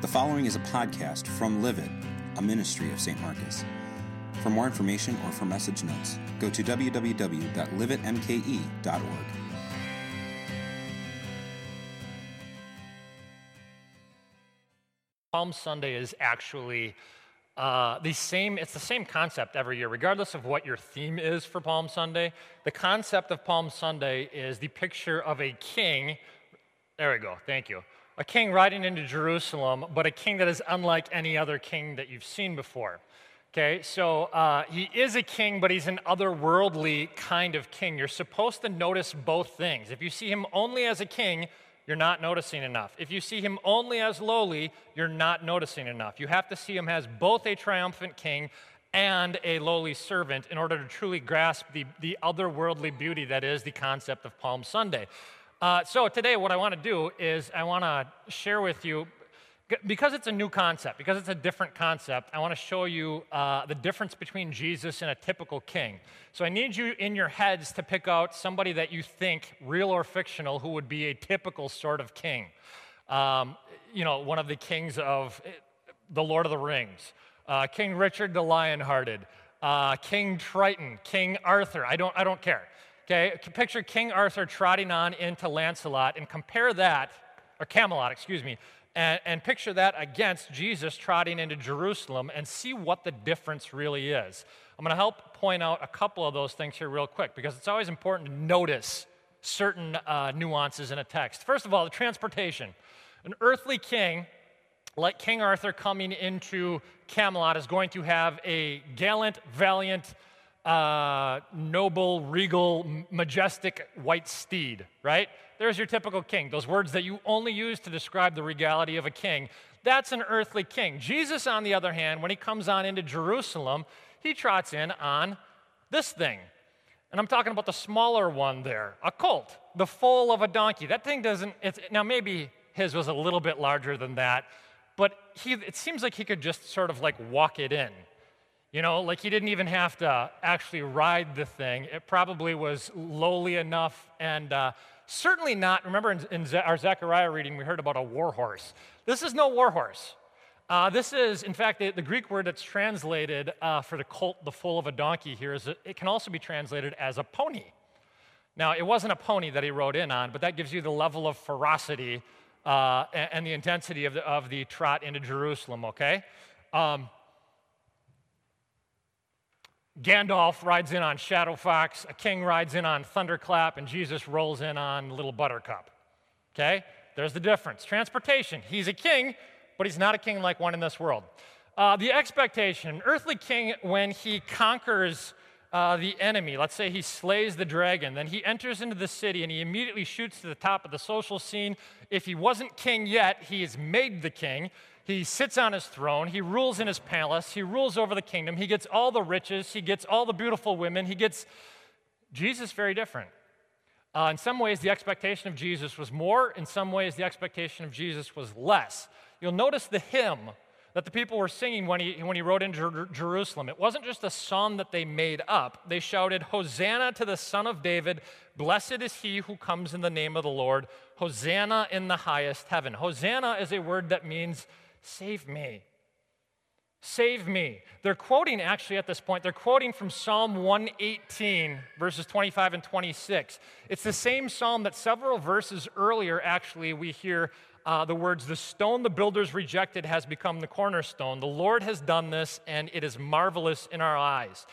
The following is a podcast from Live It, a ministry of St. Marcus. For more information or for message notes, go to www.liveitmke.org. Palm Sunday is actually uh, the same, it's the same concept every year, regardless of what your theme is for Palm Sunday. The concept of Palm Sunday is the picture of a king. There we go, thank you. A king riding into Jerusalem, but a king that is unlike any other king that you've seen before. Okay, so uh, he is a king, but he's an otherworldly kind of king. You're supposed to notice both things. If you see him only as a king, you're not noticing enough. If you see him only as lowly, you're not noticing enough. You have to see him as both a triumphant king and a lowly servant in order to truly grasp the, the otherworldly beauty that is the concept of Palm Sunday. Uh, so, today, what I want to do is I want to share with you because it's a new concept, because it's a different concept, I want to show you uh, the difference between Jesus and a typical king. So I need you in your heads to pick out somebody that you think, real or fictional, who would be a typical sort of king. Um, you know, one of the kings of eh, the Lord of the Rings, uh, King Richard the Lionhearted, uh, King Triton, King Arthur. I don't, I don't care. Okay, picture King Arthur trotting on into Lancelot and compare that, or Camelot, excuse me, and, and picture that against Jesus trotting into Jerusalem and see what the difference really is. I'm going to help point out a couple of those things here, real quick, because it's always important to notice certain uh, nuances in a text. First of all, the transportation. An earthly king, like King Arthur coming into Camelot, is going to have a gallant, valiant, uh, noble, regal, majestic white steed, right? There's your typical king. Those words that you only use to describe the regality of a king. That's an earthly king. Jesus, on the other hand, when he comes on into Jerusalem, he trots in on this thing. And I'm talking about the smaller one there, a colt, the foal of a donkey. That thing doesn't, it's, now maybe his was a little bit larger than that, but he, it seems like he could just sort of like walk it in. You know, like he didn't even have to actually ride the thing. It probably was lowly enough and uh, certainly not. Remember in, in, our Zechariah reading, we heard about a war horse. This is no war horse. Uh, this is, in fact, the, the, Greek word that's translated uh, for the colt, the foal of a donkey here, is a, it can also be translated as a pony. Now, it wasn't a pony that he rode in on, but that gives you the level of ferocity uh, and, and, the intensity of the, of the trot into Jerusalem, okay? Um, Gandalf rides in on Shadowfax, a king rides in on Thunderclap, and Jesus rolls in on Little Buttercup. Okay? There's the difference. Transportation. He's a king, but he's not a king like one in this world. Uh, the expectation an earthly king, when he conquers uh, the enemy, let's say he slays the dragon, then he enters into the city and he immediately shoots to the top of the social scene. If he wasn't king yet, he is made the king. He sits on his throne. He rules in his palace. He rules over the kingdom. He gets all the riches. He gets all the beautiful women. He gets Jesus very different. Uh, in some ways, the expectation of Jesus was more. In some ways, the expectation of Jesus was less. You'll notice the hymn that the people were singing when he, when he rode into Jer- Jerusalem. It wasn't just a song that they made up. They shouted, Hosanna to the Son of David. Blessed is he who comes in the name of the Lord. Hosanna in the highest heaven. Hosanna is a word that means Save me. Save me. They're quoting, actually, at this point, they're quoting from Psalm 118, verses 25 and 26. It's the same psalm that several verses earlier, actually, we hear uh, the words, The stone the builders rejected has become the cornerstone. The Lord has done this, and it is marvelous in our eyes.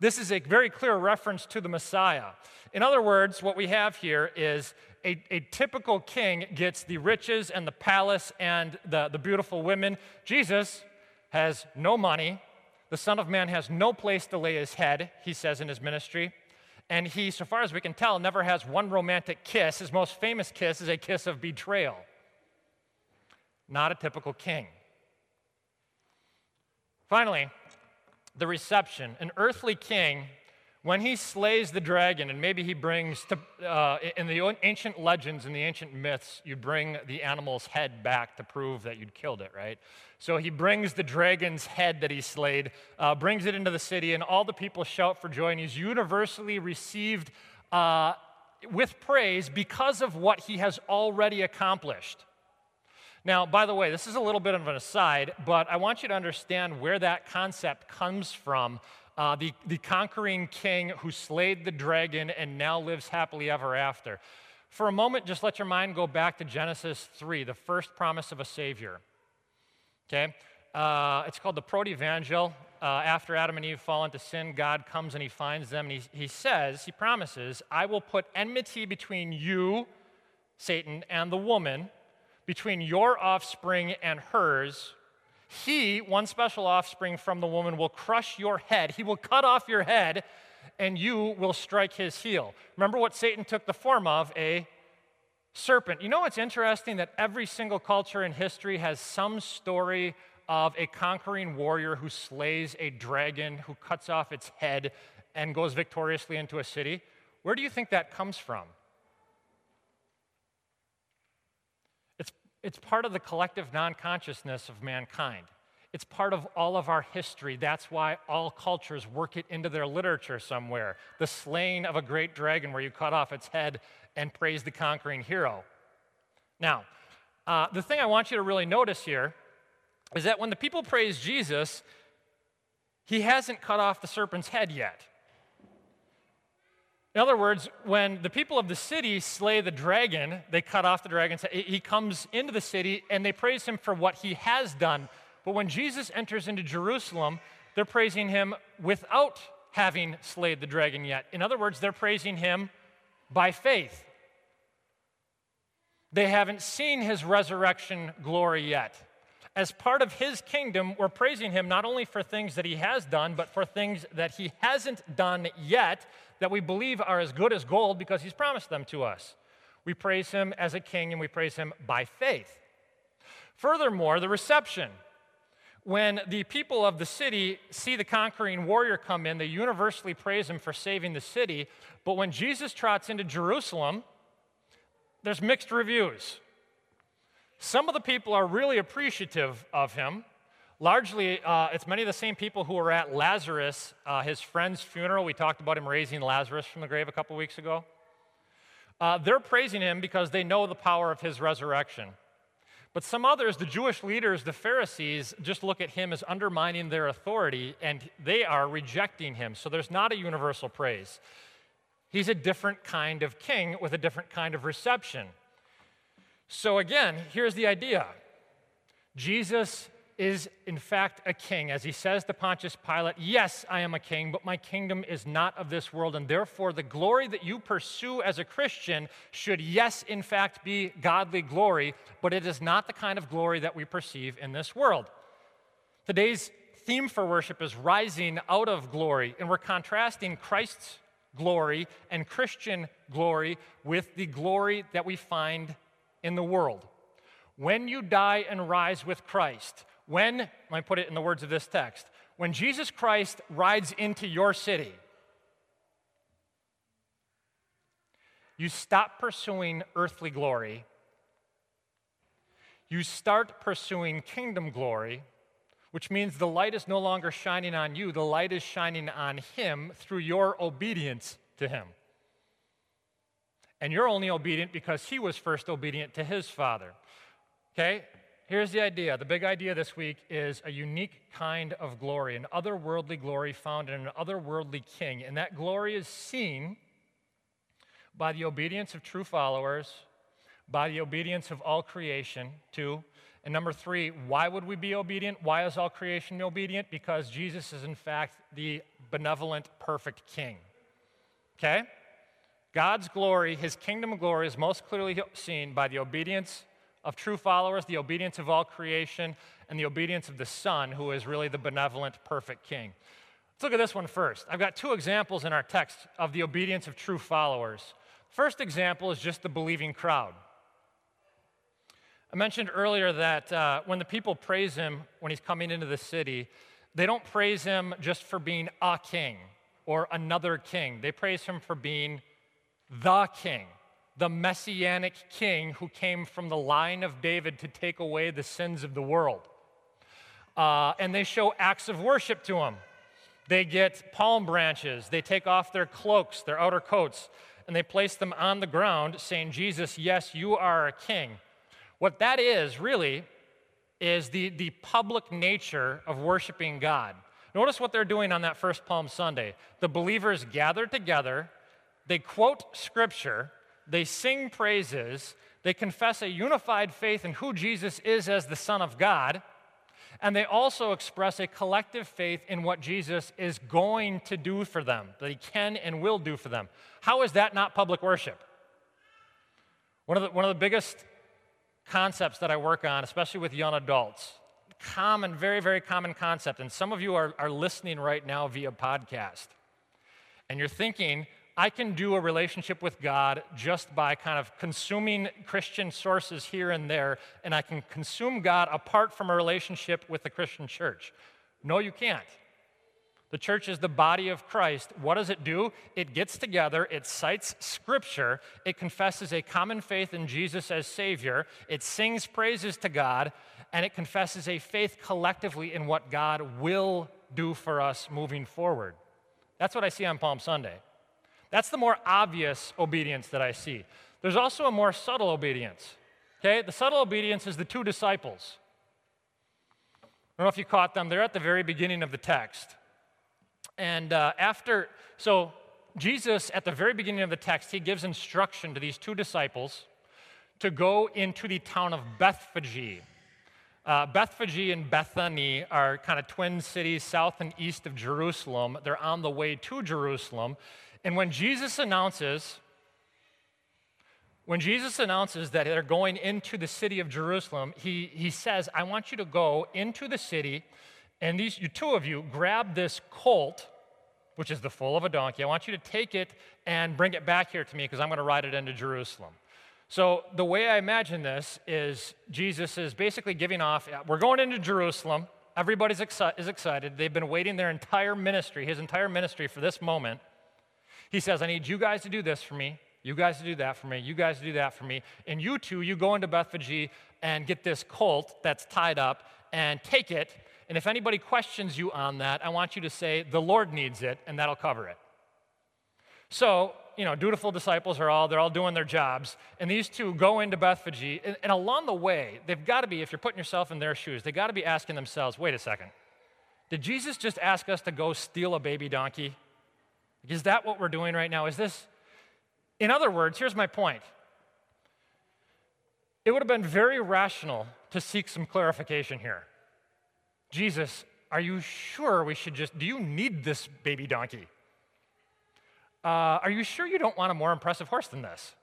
This is a very clear reference to the Messiah. In other words, what we have here is a, a typical king gets the riches and the palace and the, the beautiful women. Jesus has no money. The Son of Man has no place to lay his head, he says in his ministry. And he, so far as we can tell, never has one romantic kiss. His most famous kiss is a kiss of betrayal. Not a typical king. Finally, the reception. An earthly king when he slays the dragon, and maybe he brings, to, uh, in the ancient legends and the ancient myths, you bring the animal's head back to prove that you'd killed it, right? So he brings the dragon's head that he slayed, uh, brings it into the city, and all the people shout for joy, and he's universally received uh, with praise because of what he has already accomplished. Now, by the way, this is a little bit of an aside, but I want you to understand where that concept comes from. Uh, the, the conquering king who slayed the dragon and now lives happily ever after. For a moment, just let your mind go back to Genesis 3, the first promise of a Savior. Okay? Uh, it's called the Protevangel. Uh, after Adam and Eve fall into sin, God comes and he finds them and he, he says, he promises, I will put enmity between you, Satan, and the woman between your offspring and hers. He, one special offspring from the woman, will crush your head. He will cut off your head, and you will strike his heel. Remember what Satan took the form of a serpent. You know what's interesting? That every single culture in history has some story of a conquering warrior who slays a dragon, who cuts off its head, and goes victoriously into a city. Where do you think that comes from? It's part of the collective non consciousness of mankind. It's part of all of our history. That's why all cultures work it into their literature somewhere. The slaying of a great dragon, where you cut off its head and praise the conquering hero. Now, uh, the thing I want you to really notice here is that when the people praise Jesus, he hasn't cut off the serpent's head yet. In other words, when the people of the city slay the dragon, they cut off the dragon. He comes into the city and they praise him for what he has done. But when Jesus enters into Jerusalem, they're praising him without having slayed the dragon yet. In other words, they're praising him by faith. They haven't seen his resurrection glory yet. As part of his kingdom, we're praising him not only for things that he has done, but for things that he hasn't done yet that we believe are as good as gold because he's promised them to us. We praise him as a king and we praise him by faith. Furthermore, the reception. When the people of the city see the conquering warrior come in, they universally praise him for saving the city. But when Jesus trots into Jerusalem, there's mixed reviews. Some of the people are really appreciative of him. Largely, uh, it's many of the same people who were at Lazarus, uh, his friend's funeral. We talked about him raising Lazarus from the grave a couple weeks ago. Uh, they're praising him because they know the power of his resurrection. But some others, the Jewish leaders, the Pharisees, just look at him as undermining their authority and they are rejecting him. So there's not a universal praise. He's a different kind of king with a different kind of reception. So again, here's the idea Jesus is in fact a king. As he says to Pontius Pilate, Yes, I am a king, but my kingdom is not of this world, and therefore the glory that you pursue as a Christian should, yes, in fact, be godly glory, but it is not the kind of glory that we perceive in this world. Today's theme for worship is rising out of glory, and we're contrasting Christ's glory and Christian glory with the glory that we find in the world. When you die and rise with Christ, when, let me put it in the words of this text, when Jesus Christ rides into your city, you stop pursuing earthly glory, you start pursuing kingdom glory, which means the light is no longer shining on you, the light is shining on Him through your obedience to Him. And you're only obedient because he was first obedient to his father. Okay? Here's the idea. The big idea this week is a unique kind of glory, an otherworldly glory found in an otherworldly king. And that glory is seen by the obedience of true followers, by the obedience of all creation, too. And number three, why would we be obedient? Why is all creation obedient? Because Jesus is, in fact, the benevolent, perfect king. Okay? God's glory, his kingdom of glory, is most clearly seen by the obedience of true followers, the obedience of all creation, and the obedience of the Son, who is really the benevolent, perfect king. Let's look at this one first. I've got two examples in our text of the obedience of true followers. First example is just the believing crowd. I mentioned earlier that uh, when the people praise him when he's coming into the city, they don't praise him just for being a king or another king. They praise him for being the king, the messianic king who came from the line of David to take away the sins of the world. Uh, and they show acts of worship to him. They get palm branches, they take off their cloaks, their outer coats, and they place them on the ground, saying, Jesus, yes, you are a king. What that is, really, is the, the public nature of worshiping God. Notice what they're doing on that first Palm Sunday. The believers gather together, they quote scripture, they sing praises, they confess a unified faith in who Jesus is as the Son of God, and they also express a collective faith in what Jesus is going to do for them, that he can and will do for them. How is that not public worship? One of the, one of the biggest concepts that I work on, especially with young adults. Common, very, very common concept. And some of you are, are listening right now via podcast. And you're thinking, I can do a relationship with God just by kind of consuming Christian sources here and there, and I can consume God apart from a relationship with the Christian church. No, you can't. The church is the body of Christ. What does it do? It gets together, it cites scripture, it confesses a common faith in Jesus as Savior, it sings praises to God, and it confesses a faith collectively in what God will do for us moving forward. That's what I see on Palm Sunday. That's the more obvious obedience that I see. There's also a more subtle obedience. Okay? The subtle obedience is the two disciples. I don't know if you caught them, they're at the very beginning of the text. And uh, after, so Jesus, at the very beginning of the text, he gives instruction to these two disciples to go into the town of Bethphage. Uh, Bethphage and Bethany are kind of twin cities south and east of Jerusalem. They're on the way to Jerusalem. And when Jesus announces, when Jesus announces that they're going into the city of Jerusalem, he, he says, I want you to go into the city and these you, two of you grab this colt, which is the foal of a donkey. I want you to take it and bring it back here to me because I'm going to ride it into Jerusalem. So the way I imagine this is Jesus is basically giving off. We're going into Jerusalem. Everybody's exci- is excited. They've been waiting their entire ministry, his entire ministry, for this moment. He says, "I need you guys to do this for me. You guys to do that for me. You guys to do that for me. And you two, you go into Bethphage and get this colt that's tied up and take it and if anybody questions you on that, I want you to say, the Lord needs it, and that'll cover it. So, you know, dutiful disciples are all, they're all doing their jobs. And these two go into Bethphage, and, and along the way, they've got to be, if you're putting yourself in their shoes, they've got to be asking themselves, wait a second, did Jesus just ask us to go steal a baby donkey? Is that what we're doing right now? Is this, in other words, here's my point. It would have been very rational to seek some clarification here. Jesus, are you sure we should just, do you need this baby donkey? Uh, are you sure you don't want a more impressive horse than this?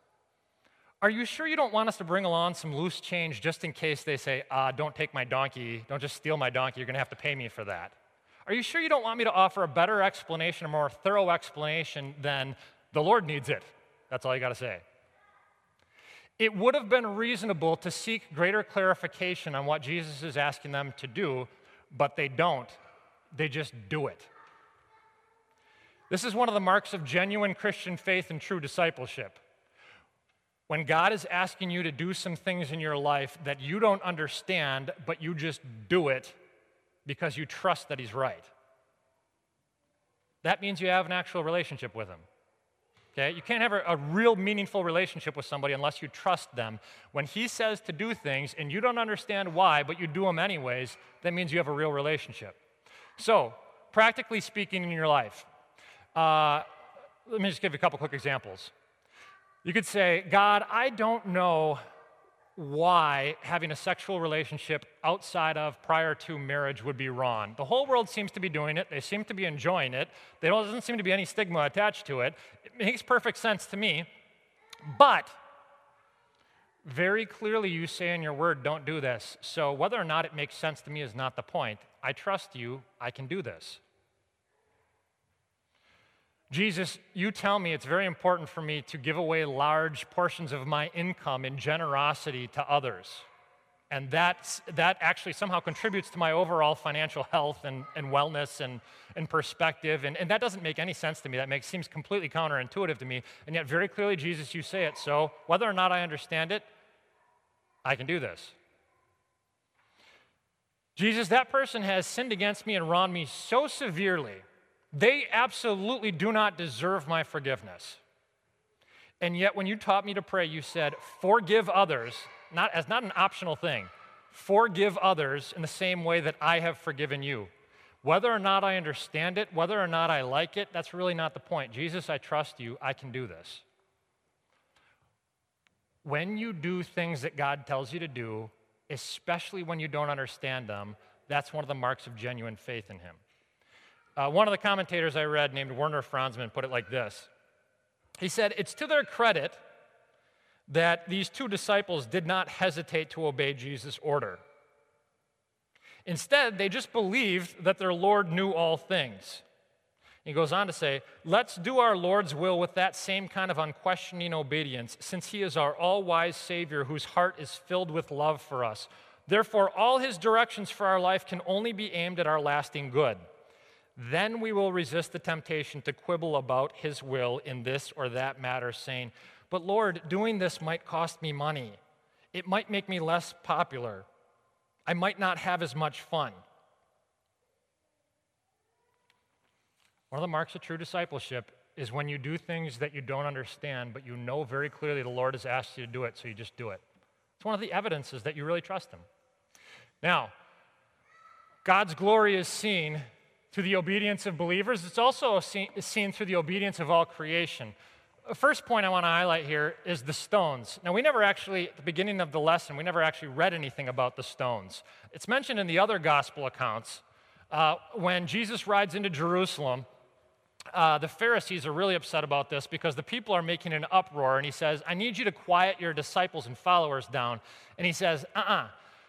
Are you sure you don't want us to bring along some loose change just in case they say, uh, don't take my donkey, don't just steal my donkey, you're gonna have to pay me for that? Are you sure you don't want me to offer a better explanation, a more thorough explanation than the Lord needs it? That's all you gotta say. It would have been reasonable to seek greater clarification on what Jesus is asking them to do but they don't. They just do it. This is one of the marks of genuine Christian faith and true discipleship. When God is asking you to do some things in your life that you don't understand, but you just do it because you trust that He's right. That means you have an actual relationship with Him. Okay? You can't have a, a, real meaningful relationship with somebody unless you trust them. When he says to do things and you don't understand why, but you do them anyways, that means you have a real relationship. So, practically speaking in your life, uh, let me just give you a couple quick examples. You could say, God, I don't know why having a sexual relationship outside of prior to marriage would be wrong. The whole world seems to be doing it. They seem to be enjoying it. There doesn't seem to be any stigma attached to it. It makes perfect sense to me. But very clearly, you say in your word, don't do this. So whether or not it makes sense to me is not the point. I trust you. I can do this. Jesus, you tell me it's very important for me to give away large portions of my income in generosity to others. And that's, that actually somehow contributes to my overall financial health and, and wellness and, and perspective. And, and that doesn't make any sense to me. That makes, seems completely counterintuitive to me. And yet, very clearly, Jesus, you say it. So, whether or not I understand it, I can do this. Jesus, that person has sinned against me and wronged me so severely they absolutely do not deserve my forgiveness. And yet, when you taught me to pray, you said, Forgive others not, as not an optional thing. Forgive others in the same way that I have forgiven you. Whether or not I understand it, whether or not I like it, that's really not the point. Jesus, I trust you. I can do this. When you do things that God tells you to do, especially when you don't understand them, that's one of the marks of genuine faith in Him. Uh, one of the commentators I read, named Werner Franzmann, put it like this He said, It's to their credit that these two disciples did not hesitate to obey Jesus' order. Instead, they just believed that their Lord knew all things. He goes on to say, Let's do our Lord's will with that same kind of unquestioning obedience, since He is our all wise Savior whose heart is filled with love for us. Therefore, all His directions for our life can only be aimed at our lasting good. Then we will resist the temptation to quibble about His will in this or that matter, saying, But Lord, doing this might cost me money. It might make me less popular. I might not have as much fun. One of the marks of true discipleship is when you do things that you don't understand, but you know very clearly the Lord has asked you to do it, so you just do it. It's one of the evidences that you really trust Him. Now, God's glory is seen through the obedience of believers, it's also seen through the obedience of all creation. The first point I want to highlight here is the stones. Now, we never actually, at the beginning of the lesson, we never actually read anything about the stones. It's mentioned in the other gospel accounts. Uh, when Jesus rides into Jerusalem, uh, the Pharisees are really upset about this because the people are making an uproar, and he says, I need you to quiet your disciples and followers down. And he says, uh uh-uh, uh,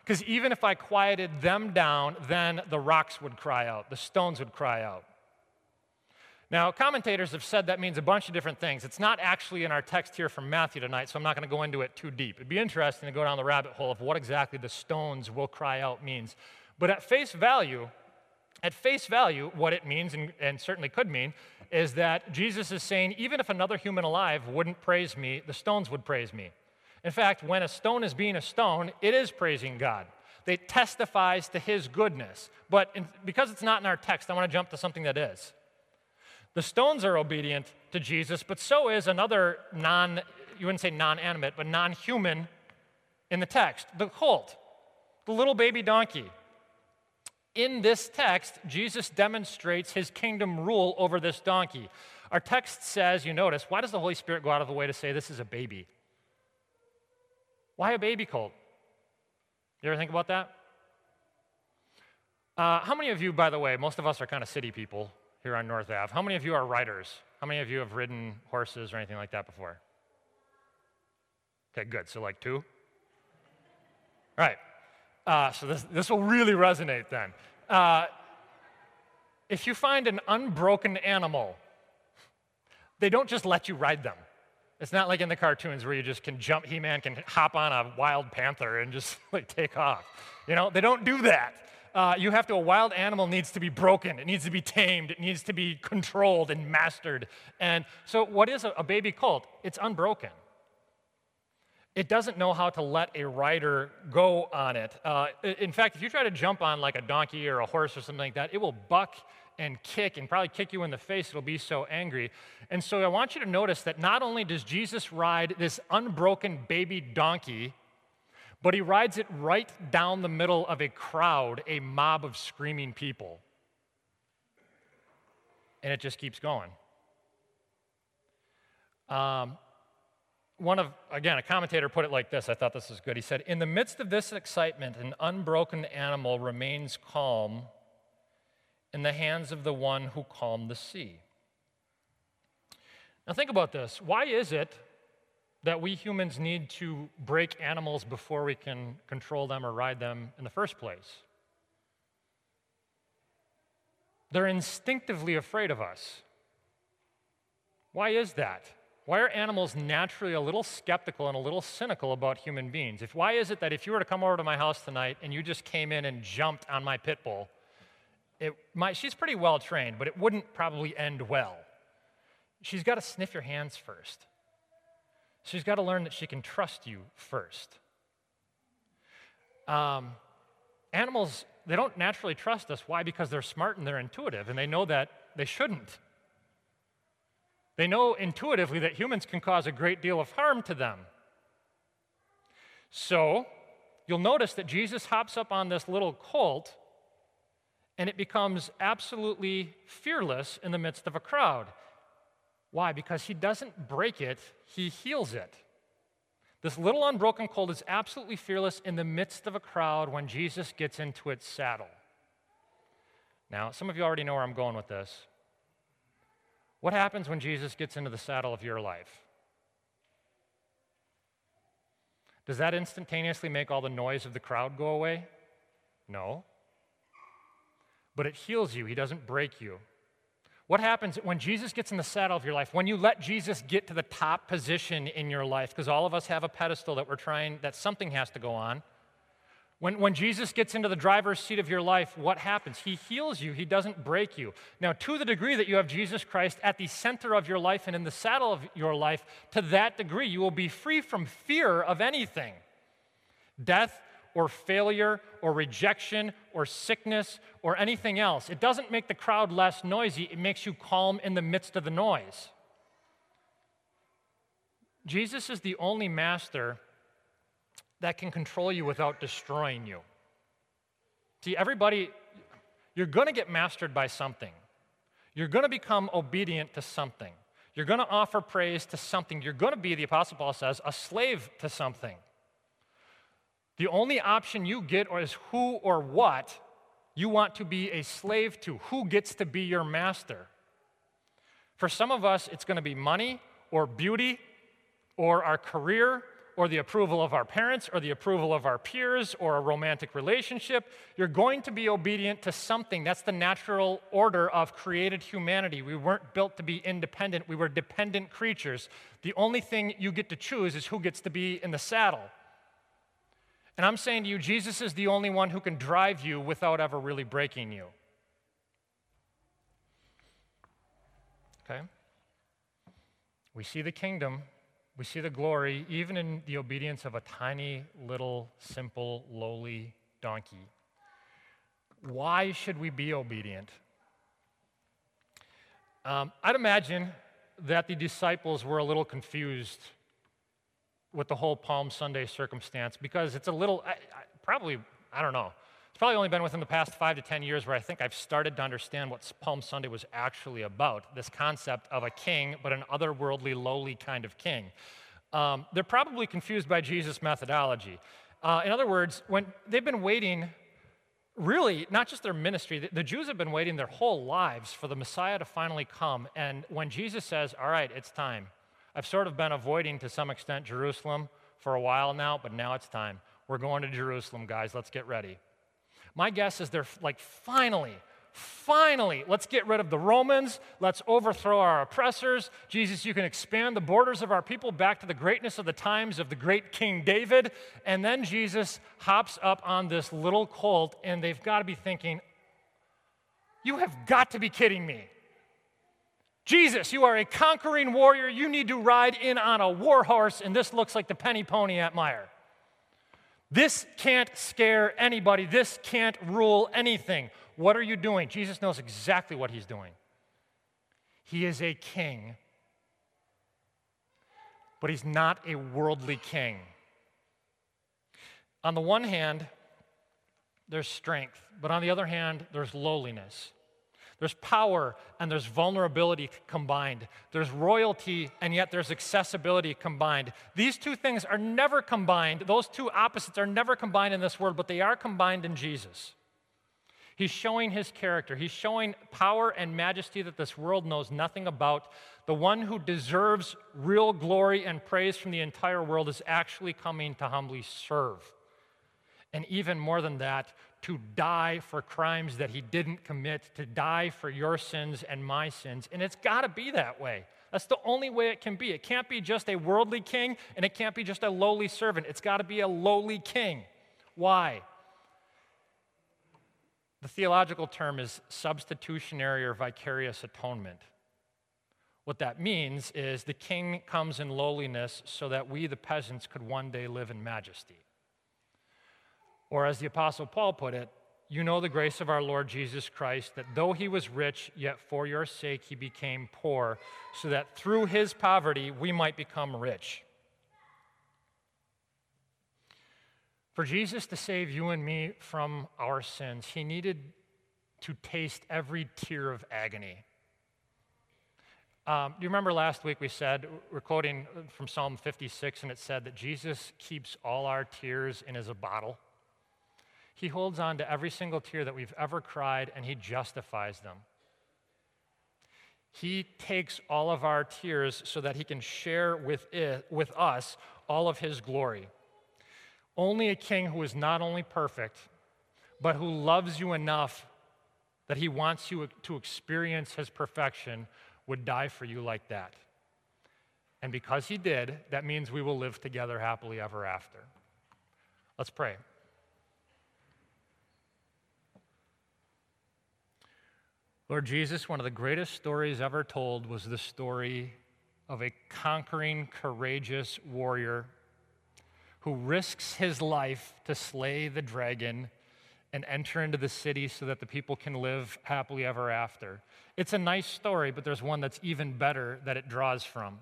because even if I quieted them down, then the rocks would cry out, the stones would cry out. Now, commentators have said that means a bunch of different things. It's not actually in our text here from Matthew tonight, so I'm not going to go into it too deep. It'd be interesting to go down the rabbit hole of what exactly the stones will cry out means. But at face value, at face value, what it means, and, and certainly could mean, is that Jesus is saying, even if another human alive wouldn't praise me, the stones would praise me. In fact, when a stone is being a stone, it is praising God. It testifies to his goodness. But in, because it's not in our text, I want to jump to something that is. The stones are obedient to Jesus, but so is another non, you wouldn't say non animate, but non human in the text the colt, the little baby donkey. In this text, Jesus demonstrates his kingdom rule over this donkey. Our text says, you notice, why does the Holy Spirit go out of the way to say this is a baby? Why a baby colt? You ever think about that? Uh, how many of you, by the way, most of us are kind of city people, here on North Ave. How many of you are riders? How many of you have ridden horses or anything like that before? Okay, good. So, like two? All right. Uh, so, this, this will really resonate then. Uh, if you find an unbroken animal, they don't just let you ride them. It's not like in the cartoons where you just can jump, He Man can hop on a wild panther and just like take off. You know, they don't do that uh, you have to, a wild animal needs to be broken, it needs to be tamed, it needs to be controlled and mastered. And so, what is a, a baby colt? It's unbroken. It doesn't know how to let a rider go on it. Uh, in fact, if you try to jump on like a donkey or a horse or something like that, it will buck and kick and probably kick you in the face. It'll be so angry. And so I want you to notice that not only does Jesus ride this unbroken baby donkey, but he rides it right down the middle of a crowd, a mob of screaming people. And it just keeps going. Um, one of, again, a commentator put it like this. I thought this was good. He said, In the midst of this excitement, an unbroken animal remains calm in the hands of the one who calmed the sea. Now, think about this. Why is it that we humans need to break animals before we can control them or ride them in the first place. They're instinctively afraid of us. Why is that? Why are animals naturally a little skeptical and a little cynical about human beings? If, why is it that if you were to come over to my house tonight and you just came in and jumped on my pit bull, it might, she's pretty well trained, but it wouldn't probably end well. She's got to sniff your hands first. She's got to learn that she can trust you first. Um, animals, they don't naturally trust us. Why? Because they're smart and they're intuitive, and they know that they shouldn't. They know intuitively that humans can cause a great deal of harm to them. So you'll notice that Jesus hops up on this little colt and it becomes absolutely fearless in the midst of a crowd. Why? Because he doesn't break it, he heals it. This little unbroken colt is absolutely fearless in the midst of a crowd when Jesus gets into its saddle. Now, some of you already know where I'm going with this. What happens when Jesus gets into the saddle of your life? Does that instantaneously make all the noise of the crowd go away? No. But it heals you, He doesn't break you. What happens when Jesus gets in the saddle of your life? When you let Jesus get to the top position in your life, because all of us have a pedestal that we're trying, that something has to go on. When, when Jesus gets into the driver's seat of your life, what happens? He heals you, He doesn't break you. Now, to the degree that you have Jesus Christ at the center of your life and in the saddle of your life, to that degree, you will be free from fear of anything death, or failure or rejection or sickness or anything else. It doesn't make the crowd less noisy, it makes you calm in the midst of the noise. Jesus is the only master that can control you without destroying you. See, everybody, you're going to get mastered by something. You're going to become obedient to something. You're going to offer praise to something. You're going to be, the Apostle Paul says, a slave to something. The only option you get is who or what you want to be a slave to, who gets to be your master. For some of us, it's going to be money or beauty or our career or the approval of our parents or the approval of our peers or a romantic relationship. You're going to be obedient to something. That's the natural order of created humanity. We weren't built to be independent, we were dependent creatures. The only thing you get to choose is who gets to be in the saddle. And I'm saying to you, Jesus is the only one who can drive you without ever really breaking you. Okay? We see the kingdom, we see the glory, even in the obedience of a tiny, little, simple, lowly donkey. Why should we be obedient? Um, I'd imagine that the disciples were a little confused with the whole Palm Sunday circumstance because it's a little, I, I, probably, I don't know. It's probably only been within the past five to 10 years where I think I've started to understand what Palm Sunday was actually about this concept of a king, but an otherworldly, lowly kind of king. Um, they're probably confused by Jesus' methodology. Uh, in other words, when they've been waiting, really, not just their ministry, the, the Jews have been waiting their whole lives for the Messiah to finally come. And when Jesus says, All right, it's time, I've sort of been avoiding to some extent Jerusalem for a while now, but now it's time. We're going to Jerusalem, guys. Let's get ready. My guess is they're like, finally, finally, let's get rid of the Romans. Let's overthrow our oppressors. Jesus, you can expand the borders of our people back to the greatness of the times of the great King David. And then Jesus hops up on this little colt, and they've got to be thinking, You have got to be kidding me. Jesus, you are a conquering warrior. You need to ride in on a war horse, and this looks like the penny pony at Meijer. This can't scare anybody. This can't rule anything. What are you doing? Jesus knows exactly what he's doing. He is a king, but he's not a worldly king. On the one hand, there's strength, but on the other hand, there's lowliness. There's power and there's vulnerability combined. There's royalty and yet there's accessibility combined. These two things are never combined. Those two opposites are never combined in this world, but they are combined in Jesus. He's showing his character. He's showing power and majesty that this world knows nothing about. The one who deserves real glory and praise from the entire world is actually coming to humbly serve. And even more than that, to die for crimes that he didn't commit, to die for your sins and my sins. And it's got to be that way. That's the only way it can be. It can't be just a worldly king and it can't be just a lowly servant. It's got to be a lowly king. Why? The theological term is substitutionary or vicarious atonement. What that means is the king comes in lowliness so that we, the peasants, could one day live in majesty. Or, as the Apostle Paul put it, you know the grace of our Lord Jesus Christ, that though he was rich, yet for your sake he became poor, so that through his poverty we might become rich. For Jesus to save you and me from our sins, he needed to taste every tear of agony. Um, do you remember last week we said, we're quoting from Psalm 56, and it said that Jesus keeps all our tears in his bottle? He holds on to every single tear that we've ever cried, and he justifies them. He takes all of our tears so that he can share with, it, with us all of his glory. Only a king who is not only perfect, but who loves you enough that he wants you to experience his perfection would die for you like that. And because he did, that means we will live together happily ever after. Let's pray. Lord Jesus, one of the greatest stories ever told was the story of a conquering, courageous warrior who risks his life to slay the dragon and enter into the city so that the people can live happily ever after. It's a nice story, but there's one that's even better that it draws from.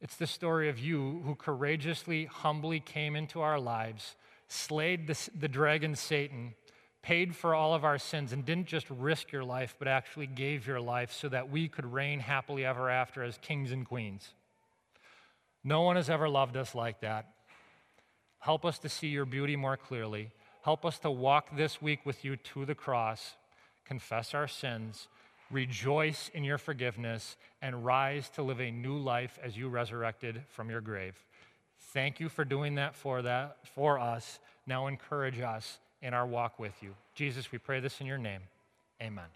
It's the story of you who courageously, humbly came into our lives, slayed the, the dragon Satan, paid for all of our sins, and didn't just risk your life, but actually gave your life so that we could reign happily ever after as kings and queens. No one has ever loved us like that. Help us to see your beauty more clearly. Help us to walk this week with you to the cross, confess our sins, rejoice in your forgiveness, and rise to live a new life as you resurrected from your grave. Thank you for doing that for that for us. Now encourage us in our walk with you. Jesus, we pray this in your name. Amen.